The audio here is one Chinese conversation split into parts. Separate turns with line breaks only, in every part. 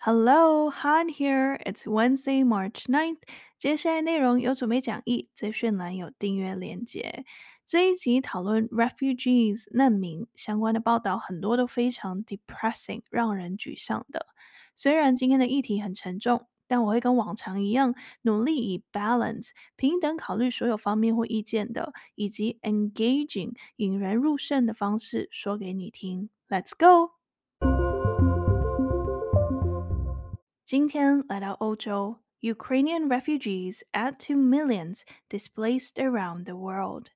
Hello, Han here. It's Wednesday, March 9th. 接下来内容有准备讲义，资讯栏有订阅连结。这一集讨论 refugees 难民相关的报道，很多都非常 depressing，让人沮丧的。虽然今天的议题很沉重，但我会跟往常一样，努力以 balance 平等考虑所有方面或意见的，以及 engaging 引人入胜的方式说给你听。Let's go. 今天来到欧洲，Ukrainian refugees add to millions displaced around the world。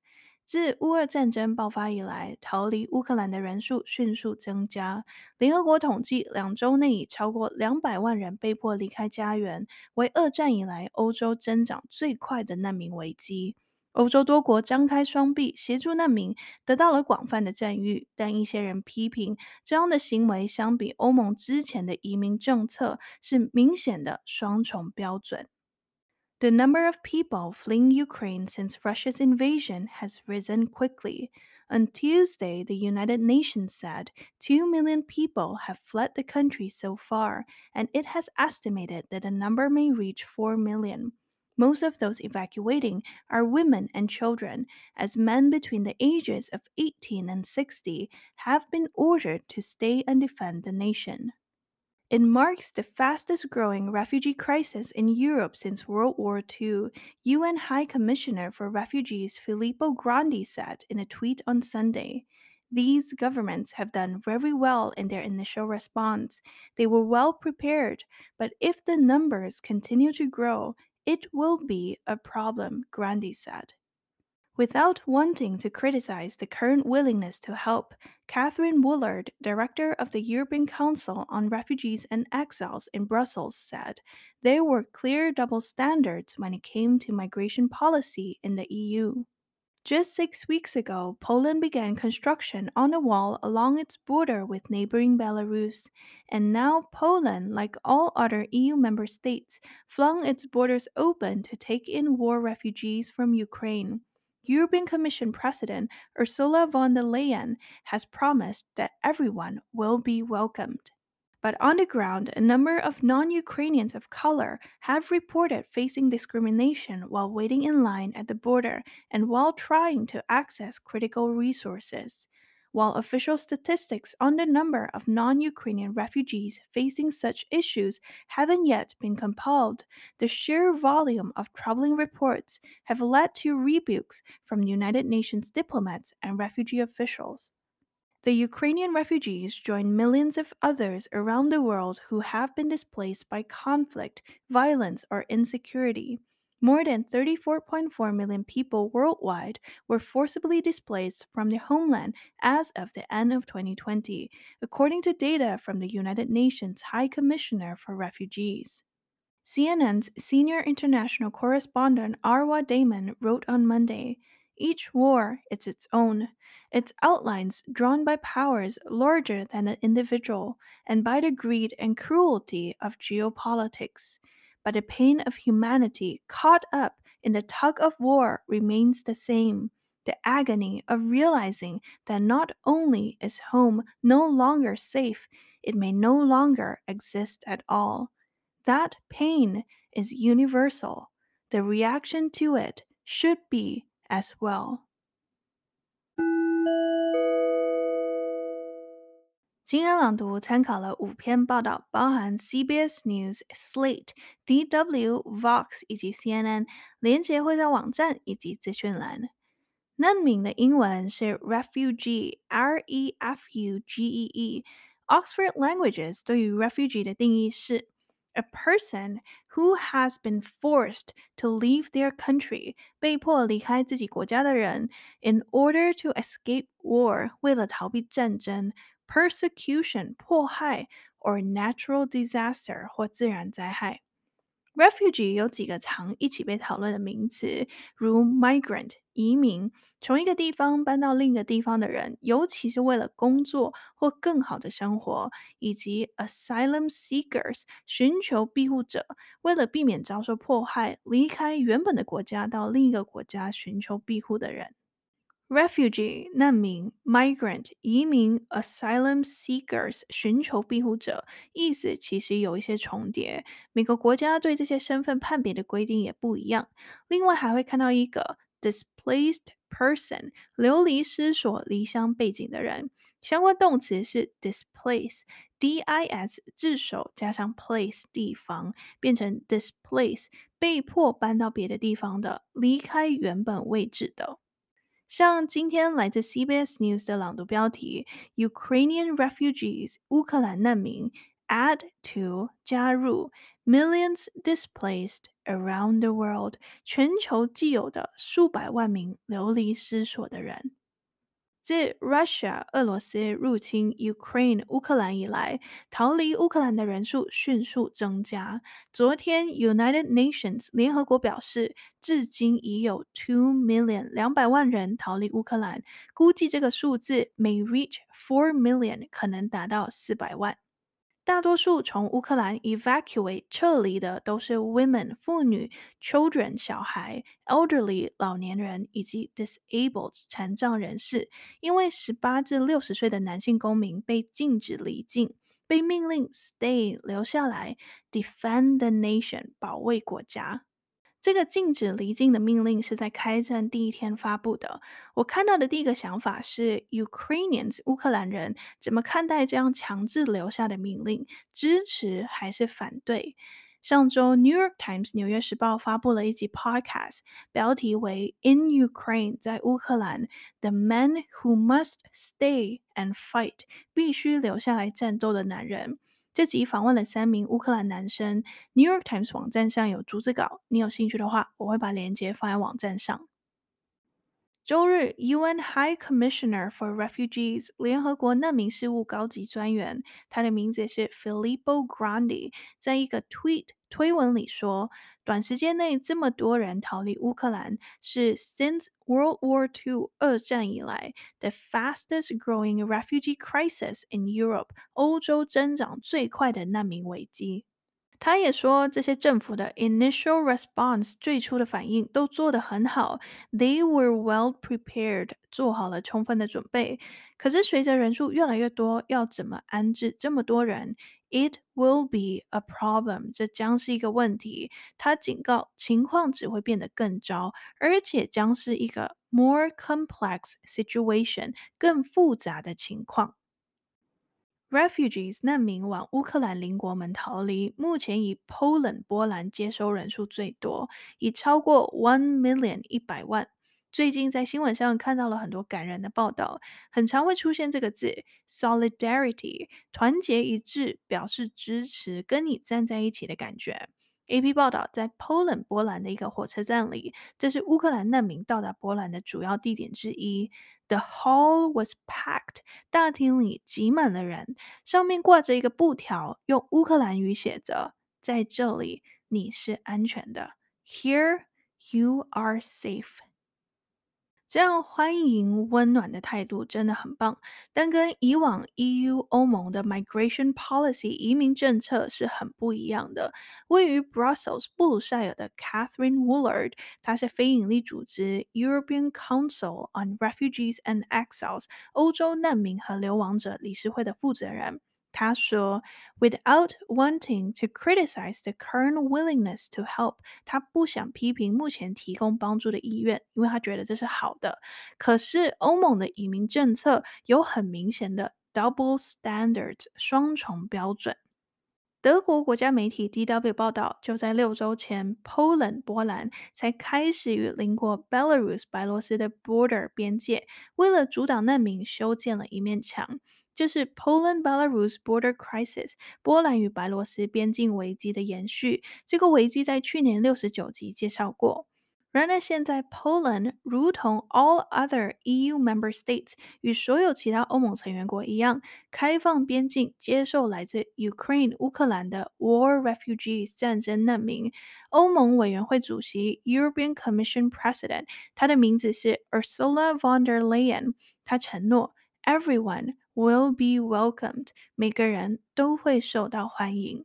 自乌俄战争爆发以来，逃离乌克兰的人数迅速增加。联合国统计，两周内已超过两百万人被迫离开家园，为二战以来欧洲增长最快的难民危机。欧洲多国张开双臂协助难民，得到了广泛的赞誉。但一些人批评这样的行为相比欧盟之前的移民政策是明显的双重标准。The number of people fleeing Ukraine since Russia's invasion has risen quickly. On Tuesday, the United Nations said two million people have fled the country so far, and it has estimated that the number may reach four million. Most of those evacuating are women and children, as men between the ages of 18 and 60 have been ordered to stay and defend the nation. It marks the fastest growing refugee crisis in Europe since World War II, UN High Commissioner for Refugees Filippo Grandi said in a tweet on Sunday. These governments have done very well in their initial response. They were well prepared, but if the numbers continue to grow, it will be a problem, Grandi said. Without wanting to criticize the current willingness to help, Catherine Woolard, director of the European Council on Refugees and Exiles in Brussels, said there were clear double standards when it came to migration policy in the EU. Just six weeks ago, Poland began construction on a wall along its border with neighboring Belarus, and now Poland, like all other EU member states, flung its borders open to take in war refugees from Ukraine. European Commission President Ursula von der Leyen has promised that everyone will be welcomed. But on the ground, a number of non Ukrainians of color have reported facing discrimination while waiting in line at the border and while trying to access critical resources. While official statistics on the number of non Ukrainian refugees facing such issues haven't yet been compiled, the sheer volume of troubling reports have led to rebukes from United Nations diplomats and refugee officials. The Ukrainian refugees join millions of others around the world who have been displaced by conflict, violence, or insecurity. More than 34.4 million people worldwide were forcibly displaced from their homeland as of the end of 2020, according to data from the United Nations High Commissioner for Refugees. CNN's senior international correspondent Arwa Damon wrote on Monday each war is its own, its outlines drawn by powers larger than the individual and by the greed and cruelty of geopolitics. But the pain of humanity caught up in the tug of war remains the same. The agony of realizing that not only is home no longer safe, it may no longer exist at all. That pain is universal. The reaction to it should be as well。今天朗读参考了五篇报道，包含 CBS News、Slate、DW、Vox 以及 CNN，连结会在网站以及资讯栏。难民的英文是 refugee，R-E-F-U-G-E-E。Oxford Languages 对于 refugee 的定义是。A person who has been forced to leave their country，被迫离开自己国家的人，in order to escape war，为了逃避战争，persecution，迫害，or natural disaster，或自然灾害。Refugee 有几个常一起被讨论的名词，如 migrant 移民，从一个地方搬到另一个地方的人，尤其是为了工作或更好的生活，以及 asylum seekers 寻求庇护者，为了避免遭受迫害，离开原本的国家到另一个国家寻求庇护的人。Refugee 难民，migrant 移民，asylum seekers 寻求庇护者，意思其实有一些重叠。每个国家对这些身份判别的规定也不一样。另外还会看到一个 this displaced person，流离失所、离乡背井的人。相关动词是 displace，d i s 字首加上 place 地方，变成 displace，被迫搬到别的地方的，离开原本位置的。像今天来自 CBS News 的朗读标题：Ukrainian refugees 乌克兰难民 add to 加入 millions displaced around the world 全球既有的数百万名流离失所的人。自 Russia 俄罗斯入侵 Ukraine 乌克兰以来，逃离乌克兰的人数迅速增加。昨天，United Nations 联合国表示，至今已有 two million 两百万人逃离乌克兰，估计这个数字 may reach four million 可能达到四百万。大多数从乌克兰 evacuate 撤离的都是 women 妇女、children 小孩、elderly 老年人以及 disabled 残障人士，因为十八至六十岁的男性公民被禁止离境，被命令 stay 留下来 defend the nation 保卫国家。这个禁止离境的命令是在开战第一天发布的。我看到的第一个想法是，Ukrainians 乌克兰人怎么看待这样强制留下的命令？支持还是反对？上周，New York Times 纽约时报发布了一集 Podcast，标题为 In Ukraine 在乌克兰，The men who must stay and fight 必须留下来战斗的男人。这集访问了三名乌克兰男生，New York Times 网站上有逐字稿，你有兴趣的话，我会把链接放在网站上。周日，UN High Commissioner for Refugees 联合国难民事务高级专员，他的名字是 Filippo Grandi，在一个 tweet 推文里说，短时间内这么多人逃离乌克兰，是 since World War II 二战以来 the fastest growing refugee crisis in Europe 欧洲增长最快的难民危机。他也说，这些政府的 initial response 最初的反应都做得很好，they were well prepared 做好了充分的准备。可是随着人数越来越多，要怎么安置这么多人？It will be a problem，这将是一个问题。他警告，情况只会变得更糟，而且将是一个 more complex situation，更复杂的情况。Refugees 难民往乌克兰邻国们逃离，目前以 Poland 波兰接收人数最多，已超过 one million 一百万。最近在新闻上看到了很多感人的报道，很常会出现这个字 solidarity，团结一致，表示支持，跟你站在一起的感觉。AP 报道，在 Poland 波兰的一个火车站里，这是乌克兰难民到达波兰的主要地点之一。The hall was packed，大厅里挤满了人，上面挂着一个布条，用乌克兰语写着：“在这里你是安全的。”Here you are safe。这样欢迎温暖的态度真的很棒，但跟以往 EU 欧盟的 migration policy 移民政策是很不一样的。位于 Brussels 布鲁塞尔的 Catherine Woolard，她是非营利组织 European Council on Refugees and Exiles 欧洲难民和流亡者理事会的负责人。他说：“Without wanting to criticize the current willingness to help，他不想批评目前提供帮助的意愿，因为他觉得这是好的。可是欧盟的移民政策有很明显的 double standards，双重标准。”德国国家媒体 DW 报道，就在六周前，Poland 波兰才开始与邻国 Belarus 白罗斯的 border 边界，为了阻挡难民，修建了一面墙。就是 Poland-Belarus border crisis，波兰与白罗斯边境危机的延续。这个危机在去年六十九集介绍过。然而，现在 Poland 如同 all other EU member states，与所有其他欧盟成员国一样，开放边境接受来自 Ukraine 乌克兰的 war refugees 战争难民。欧盟委员会主席 European Commission President，他的名字是 Ursula von der Leyen，他承诺 everyone。Will be welcomed，每个人都会受到欢迎。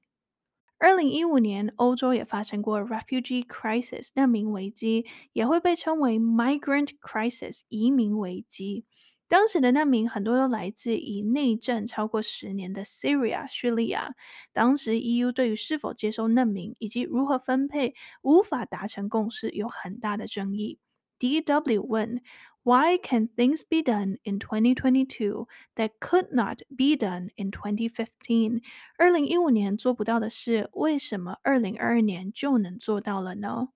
二零一五年，欧洲也发生过 refugee crisis 难民危机，也会被称为 migrant crisis 移民危机。当时的难民很多都来自已内战超过十年的 Syria 叙利亚。当时 EU 对于是否接收难民以及如何分配无法达成共识，有很大的争议。DW 问。Why can things be done in 2022 that could not be done in 2015? 二零一五年做不到的事，为什么二零二二年就能做到了呢？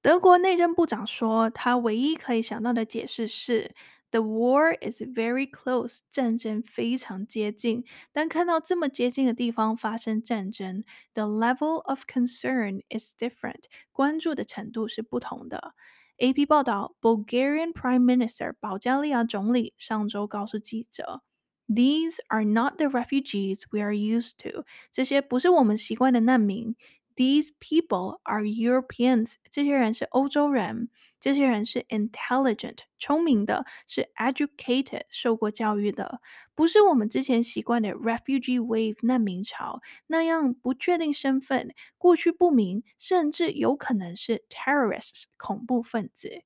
德国内政部长说，他唯一可以想到的解释是：“The war is very close，战争非常接近。但看到这么接近的地方发生战争，the level of concern is different，关注的程度是不同的。” AP 报道，Bulgarian Prime Minister 保加利亚总理上周告诉记者：“These are not the refugees we are used to。这些不是我们习惯的难民。 These people are Europeans。这些人是欧洲人。这些人是 intelligent，聪明的，是 educated，受过教育的。不是我们之前习惯的 refugee wave 难民潮那样不确定身份、过去不明，甚至有可能是 terrorists 恐怖分子。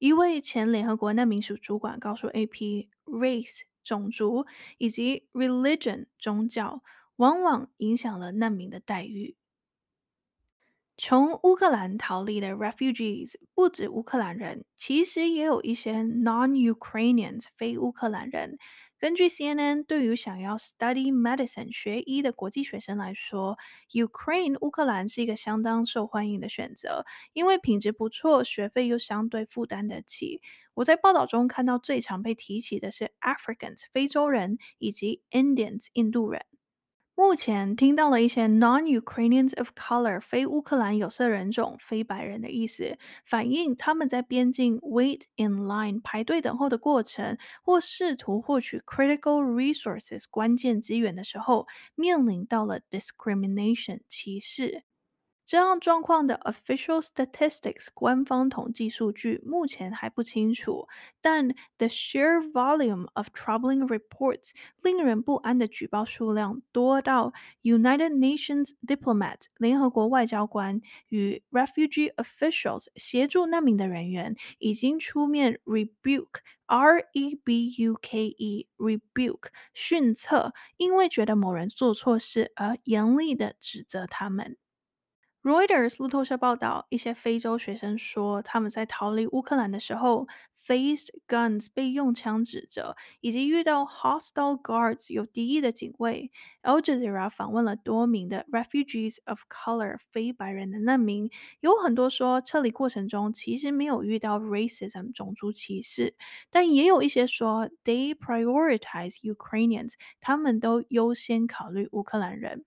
一位前联合国难民署主管告诉 AP，race 种族以及 religion 宗教往往影响了难民的待遇。从乌克兰逃离的 refugees 不止乌克兰人，其实也有一些 non-Ukrainians 非乌克兰人。根据 CNN，对于想要 study medicine 学医的国际学生来说，Ukraine 乌克兰是一个相当受欢迎的选择，因为品质不错，学费又相对负担得起。我在报道中看到最常被提起的是 Africans 非洲人以及 Indians 印度人。目前听到了一些 non-Ukrainians of color 非乌克兰有色人种、非白人的意思，反映他们在边境 wait in line 排队等候的过程，或试图获取 critical resources 关键资源的时候，面临到了 discrimination 歧视。这样状况的 official statistics 官方统计数据目前还不清楚，但 the sheer volume of troubling reports 令人不安的举报数量多到 United Nations diplomats 联合国外交官与 refugee officials 协助难民的人员已经出面 rebuke R E B U K E rebuke 训斥，因为觉得某人做错事而严厉地指责他们。 Reuters 路透社报道，一些非洲学生说，他们在逃离乌克兰的时候，faced guns 被用枪指着，以及遇到 hostile guards 有敌意的警卫。Al Jazeera 访问了多名的 refugees of color 非白人的难民，有很多说撤离过程中其实没有遇到 racism 种族歧视，但也有一些说 they prioritize Ukrainians，他们都优先考虑乌克兰人。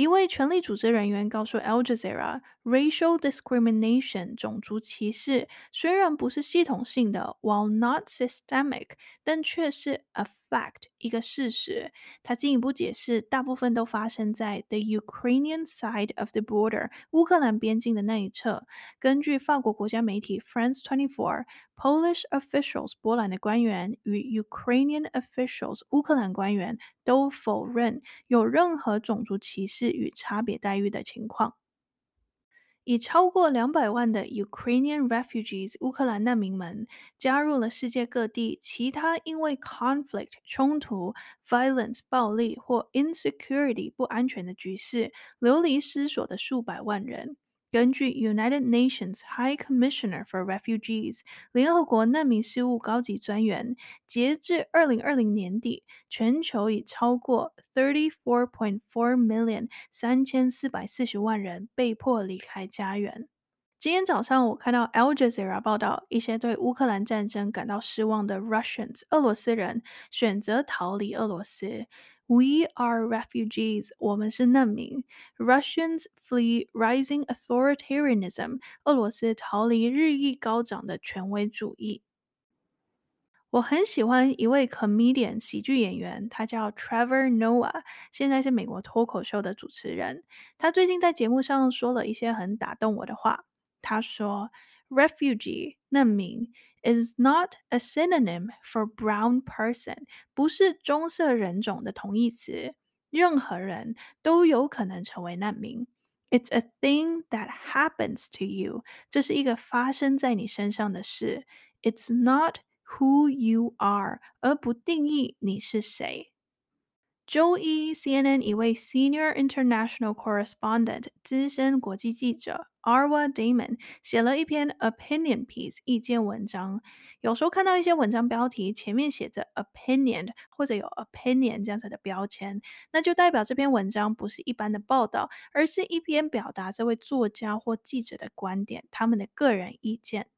一位权力组织人员告诉 Al Jazeera。Jazeera，racial discrimination 种族歧视虽然不是系统性的，while not systemic，但却是 a fact 一个事实。他进一步解释，大部分都发生在 the Ukrainian side of the border 乌克兰边境的那一侧。根据法国国家媒体 France Twenty Four，Polish officials 波兰的官员与 Ukrainian officials 乌克兰官员都否认有任何种族歧视。与差别待遇的情况， 以超过两百万的 Ukrainian refugees 乌克兰难民们加入了世界各地其他因为 conflict 冲突、violence 暴力或 insecurity 不安全的局势流离失所的数百万人。根据 United Nations High Commissioner for Refugees 联合国难民事务高级专员，截至二零二零年底，全球已超过 thirty four point four million 三千四百四十万人被迫离开家园。今天早上，我看到 Al Jazeera 报道，一些对乌克兰战争感到失望的 Russians 俄罗斯人选择逃离俄罗斯。We are refugees，我们是难民。Russians flee rising authoritarianism，俄罗斯逃离日益高涨的权威主义。我很喜欢一位 comedian 喜剧演员，他叫 Trevor Noah，现在是美国脱口秀的主持人。他最近在节目上说了一些很打动我的话。他说：“Refugee，难民。” is not a synonym for brown person，不是棕色人种的同义词。 任何人都有可能成为难民。It's a thing that happens to you。这是一个发生在你身上的事。It's not who you are，而不定义你是谁。周一，CNN 一位 Senior International Correspondent 资深国际记者 Arwa Damon 写了一篇 Opinion piece 意见文章。有时候看到一些文章标题前面写着 Opinion 或者有 Opinion 这样子的标签，那就代表这篇文章不是一般的报道，而是一篇表达这位作家或记者的观点，他们的个人意见。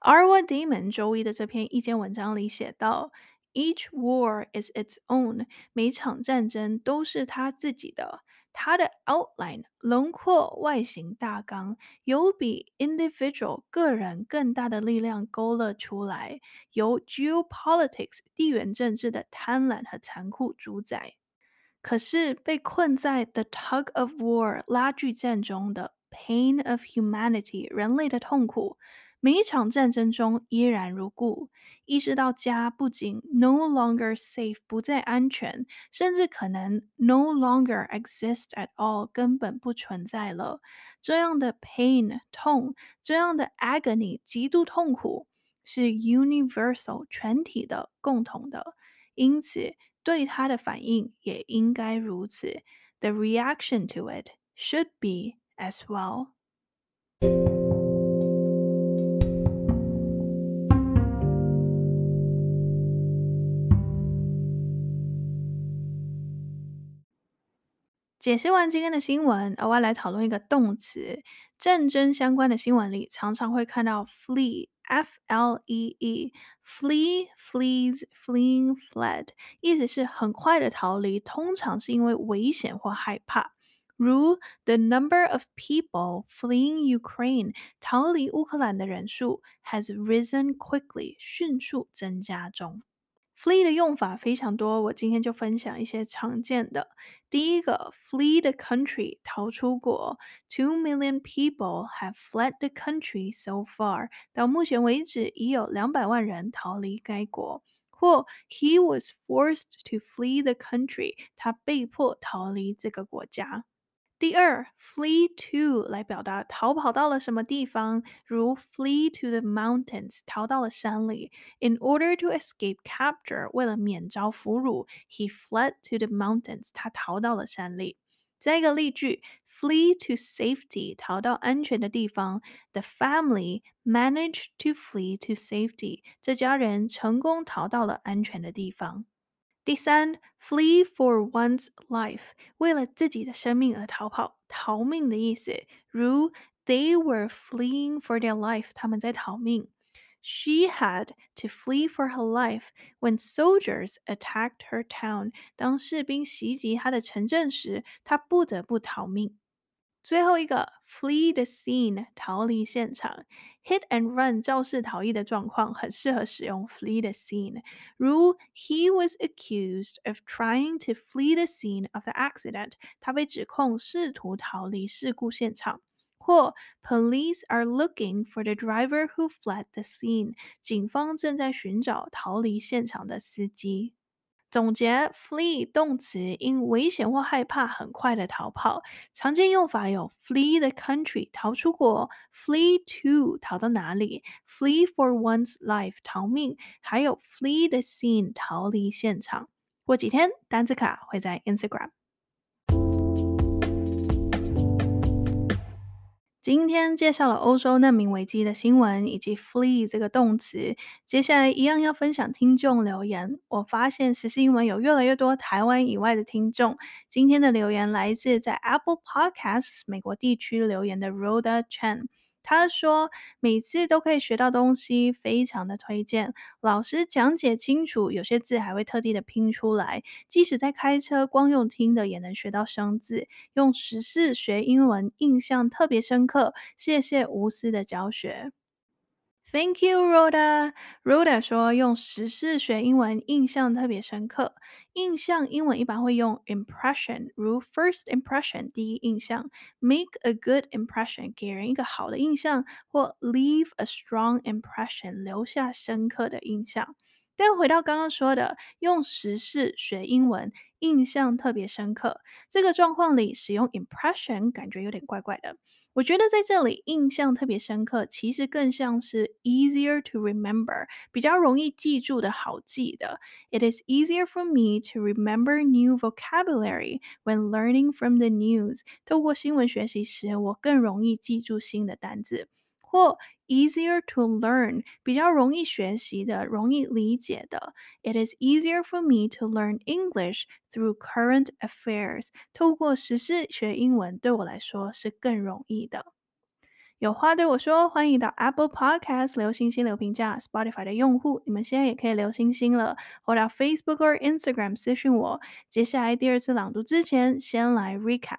Arwa Damon 周一的这篇意见文章里写道。Each war is its own。每场战争都是他自己的。它的 outline 轮廓外形大纲有比 individual 个人更大的力量勾勒出来，由 geopolitics 地缘政治的贪婪和残酷主宰。可是被困在 the tug of war 拉锯战中的 pain of humanity 人类的痛苦。 每一场战争中依然如故，意识到家不仅 no longer safe 不再安全，甚至可能 no longer exist at all 根本不存在了。这样的 pain 痛，这样的 agony 极度痛苦，是 universal 全体的共同的，因此对它的反应也应该如此。The reaction to it should be as well. 解释完今天的新闻，额外来讨论一个动词。战争相关的新闻里，常常会看到 flee，f-l-e-e，flee，flees，fleeing，fled，意思是很快的逃离，通常是因为危险或害怕。如 The number of people fleeing Ukraine，逃离乌克兰的人数 has risen quickly，迅速增加中。 Flee 的用法非常多，我今天就分享一些常见的。第一个，flee the country，逃出国。Two million people have fled the country so far。到目前为止，已有两百万人逃离该国。或 He was forced to flee the country，他被迫逃离这个国家。第二，flee to 来表达逃跑到了什么地方，如 flee to the mountains，逃到了山里。In order to escape capture，为了免遭俘虏，he fled to the mountains，他逃到了山里。再一个例句，flee to safety，逃到安全的地方。The family managed to flee to safety，这家人成功逃到了安全的地方。 第三，flee for one's life，为了自己的生命而逃跑，逃命的意思。如 They were fleeing for their life，他们在逃命。She had to flee for her life when soldiers attacked her town。当士兵袭击她的城镇时，她不得不逃命。最后一个，flee the scene，逃离现场。Hit and run，肇事逃逸的状况，很适合使用 flee the scene。如，He was accused of trying to flee the scene of the accident。他被指控试图逃离事故现场。或，Police are looking for the driver who fled the scene。警方正在寻找逃离现场的司机。 总结：flee 动词因危险或害怕很快的逃跑，常见用法有 flee the country 逃出国，flee to 逃到哪里，flee for one's life 逃命，还有 flee the scene 逃离现场。过几天单词卡会在 Instagram。今天介绍了欧洲难民危机的新闻，以及 flee 这个动词。接下来一样要分享听众留言。我发现时事英文有越来越多台湾以外的听众。今天的留言来自在 Apple Podcasts 美国地区留言的 Rhoda Chen。他说：“每次都可以学到东西，非常的推荐。老师讲解清楚，有些字还会特地的拼出来。即使在开车，光用听的也能学到生字。用时事学英文，印象特别深刻。谢谢无私的教学。” Thank you, Rhoda. Rhoda 说，用时事学英文，印象特别深刻。印象英文一般会用 impression，如 first impression 第一印象，make a good impression 给人一个好的印象，或 leave a strong impression 留下深刻的印象。但回到刚刚说的，用时事学英文，印象特别深刻，这个状况里使用 impression 感觉有点怪怪的。我觉得在这里印象特别深刻，其实更像是 easier to remember，比较容易记住的好记的。It is easier for me to remember new vocabulary when learning from the news。透过新闻学习时，我更容易记住新的单字。或 easier to learn，比较容易学习的、容易理解的。It is easier for me to learn English through current affairs。透过时事学英文，对我来说是更容易的。有话对我说，欢迎到 Apple Podcast 留星星、留评价。Spotify 的用户，你们现在也可以留星星了。或到 Facebook 或 Instagram 私讯我。接下来第二次朗读之前，先来 recap。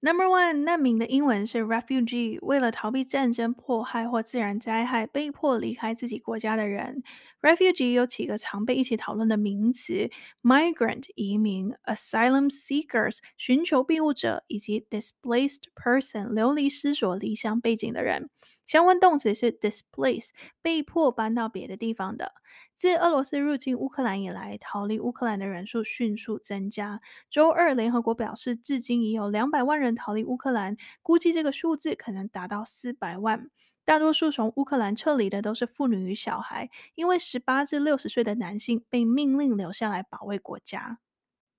Number one，难民的英文是 refugee，为了逃避战争、迫害或自然灾害，被迫离开自己国家的人。Refugee 有几个常被一起讨论的名词：migrant 移民，asylum seekers 寻求庇护者，以及 displaced person 流离失所、离乡背井的人。相关动词是 displace，被迫搬到别的地方的。自俄罗斯入侵乌克兰以来，逃离乌克兰的人数迅速增加。周二，联合国表示，至今已有两百万人逃离乌克兰，估计这个数字可能达到四百万。大多数从乌克兰撤离的都是妇女与小孩，因为十八至六十岁的男性被命令留下来保卫国家。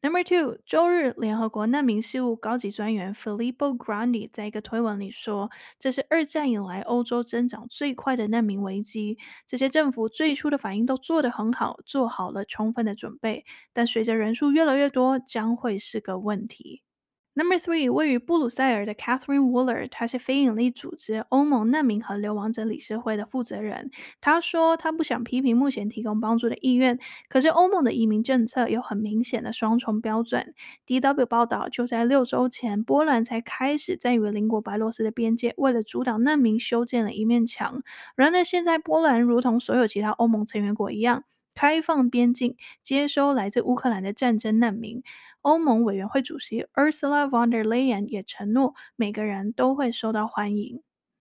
Number two，周日，联合国难民事务高级专员 Filippo Grandi 在一个推文里说：“这是二战以来欧洲增长最快的难民危机。这些政府最初的反应都做得很好，做好了充分的准备，但随着人数越来越多，将会是个问题。” Number three，位于布鲁塞尔的 Catherine Woolard，她是非营利组织欧盟难民和流亡者理事会的负责人。她说：“她不想批评目前提供帮助的意愿，可是欧盟的移民政策有很明显的双重标准。” DW 报道，就在六周前，波兰才开始在与邻国白罗斯的边界，为了阻挡难民，修建了一面墙。然而，现在波兰如同所有其他欧盟成员国一样，开放边境，接收来自乌克兰的战争难民。欧盟委员会主席 Ursula von der Leyen 也承诺，每个人都会受到欢迎。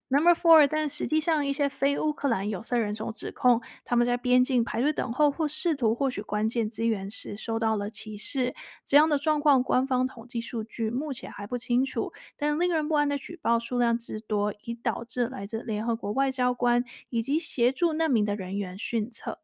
Number four，但实际上，一些非乌克兰有色人种指控，他们在边境排队等候或试图获取关键资源时受到了歧视。这样的状况，官方统计数据目前还不清楚，但令人不安的举报数量之多，已导致来自联合国外交官以及协助难民的人员训斥。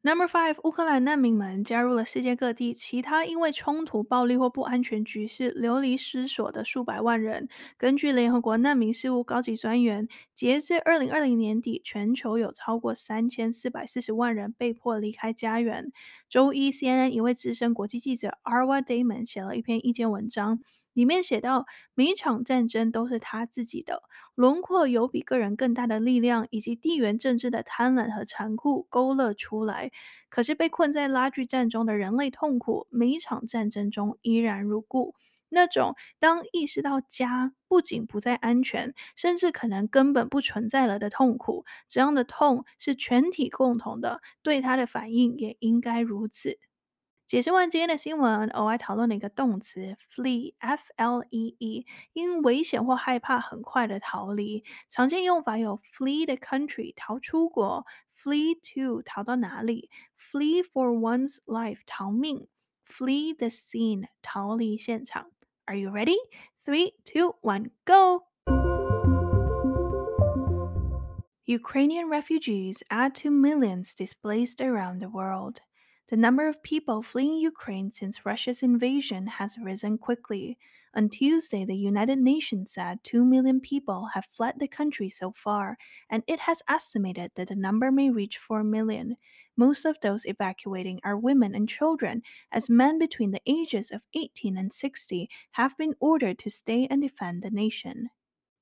Number five，乌克兰难民们加入了世界各地其他因为冲突、暴力或不安全局势流离失所的数百万人。根据联合国难民事务高级专员，截至二零二零年底，全球有超过三千四百四十万人被迫离开家园。周一，CNN 一位资深国际记者 Arwa Damon 写了一篇意见文章。里面写到，每一场战争都是他自己的，轮廓有比个人更大的力量，以及地缘政治的贪婪和残酷勾勒出来。可是被困在拉锯战中的人类痛苦，每一场战争中依然如故。那种当意识到家不仅不再安全，甚至可能根本不存在了的痛苦，这样的痛是全体共同的，对他的反应也应该如此。解释完今天的新闻，额外讨论了一个动词 flee，f-l-e-e，因危险或害怕很快的逃离。常见用法有 flee the country，逃出国；flee to，逃到哪里；flee for one's life，逃命；flee the scene，逃离现场。Are you ready? Three, two, one, go! Ukrainian refugees add to millions displaced around the world. The number of people fleeing Ukraine since Russia's invasion has risen quickly. On Tuesday, the United Nations said 2 million people have fled the country so far, and it has estimated that the number may reach 4 million. Most of those evacuating are women and children, as men between the ages of 18 and 60 have been ordered to stay and defend the nation.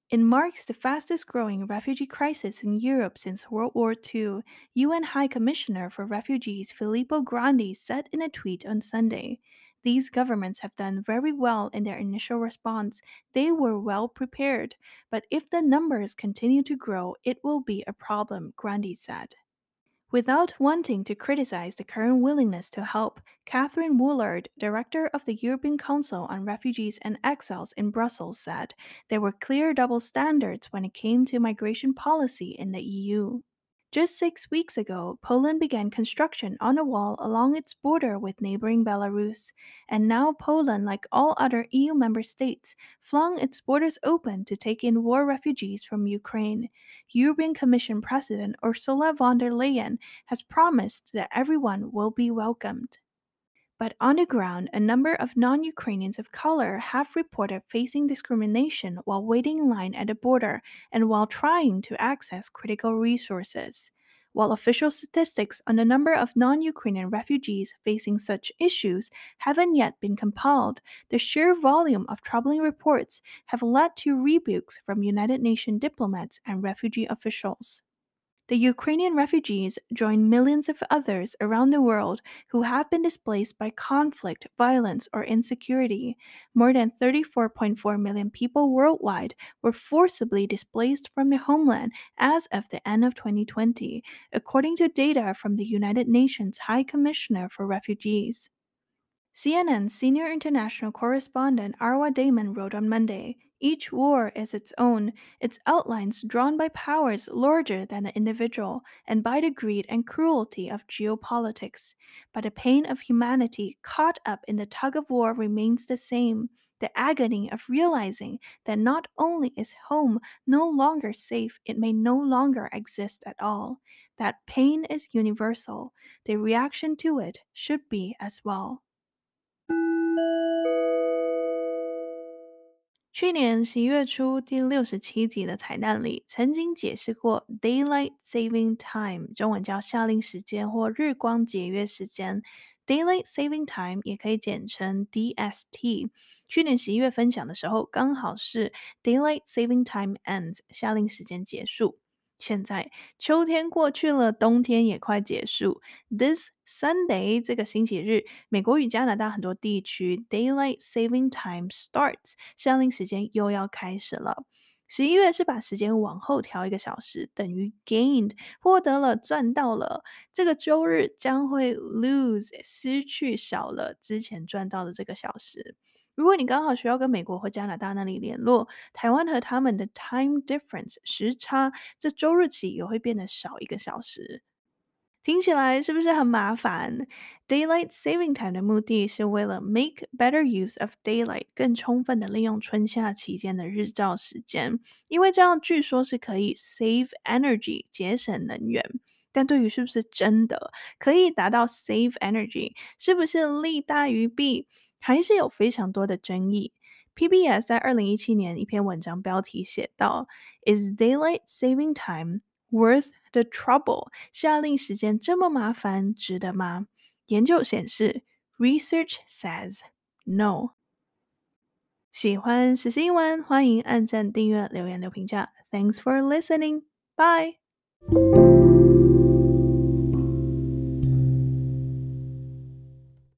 It marks the fastest growing refugee crisis in Europe since World War II, UN High Commissioner for Refugees Filippo Grandi said in a tweet on Sunday. These governments have done very well in their initial response. They were well prepared. But if the numbers continue to grow, it will be a problem, Grandi said. Without wanting to criticize the current willingness to help, Catherine Woolard, director of the European Council on Refugees and Exiles in Brussels, said there were clear double standards when it came to migration policy in the EU. Just six weeks ago, Poland began construction on a wall along its border with neighboring Belarus, and now Poland, like all other EU member states, flung its borders open to take in war refugees from Ukraine. European Commission President Ursula von der Leyen has promised that everyone will be welcomed. But on the ground, a number of non Ukrainians of color have reported facing discrimination while waiting in line at the border and while trying to access critical resources. While official statistics on the number of non Ukrainian refugees facing such issues haven't yet been compiled, the sheer volume of troubling reports have led to rebukes from United Nations diplomats and refugee officials. The Ukrainian refugees join millions of others around the world who have been displaced by conflict, violence, or insecurity. More than 34.4 million people worldwide were forcibly displaced from their homeland as of the end of 2020, according to data from the United Nations High Commissioner for Refugees. CNN senior international correspondent Arwa Damon wrote on Monday Each war is its own, its outlines drawn by powers larger than the individual and by the greed and cruelty of geopolitics. But the pain of humanity caught up in the tug of war remains the same the agony of realizing that not only is home no longer safe, it may no longer exist at all. That pain is universal. The reaction to it should be as well. 去年十一月初第六十七集的彩蛋里，曾经解释过 Daylight Saving Time，中文叫夏令时间或日光节约时间。Daylight Saving Time 也可以简称 DST。去年十一月分享的时候，刚好是 Daylight Saving Time ends，夏令时间结束。现在秋天过去了，冬天也快结束。This Sunday 这个星期日，美国与加拿大很多地区 Daylight Saving Time starts，夏令时间又要开始了。十一月是把时间往后调一个小时，等于 gained，获得了，赚到了。这个周日将会 lose，失去少了之前赚到的这个小时。如果你刚好需要跟美国或加拿大那里联络，台湾和他们的 time difference 时差，这周日起也会变得少一个小时。听起来是不是很麻烦？Daylight Saving Time 的目的是为了 make better use of daylight，更充分的利用春夏期间的日照时间，因为这样据说是可以 save energy，节省能源。但对于是不是真的可以达到 save energy，是不是利大于弊？还是有非常多的争议。PBS 在二零一七年一篇文章标题写道：“Is daylight saving time worth the trouble？” 夏令时间这么麻烦，值得吗？研究显示，Research says no。喜欢时事英文，欢迎按赞、订阅、留言、留评价。Thanks for listening. Bye.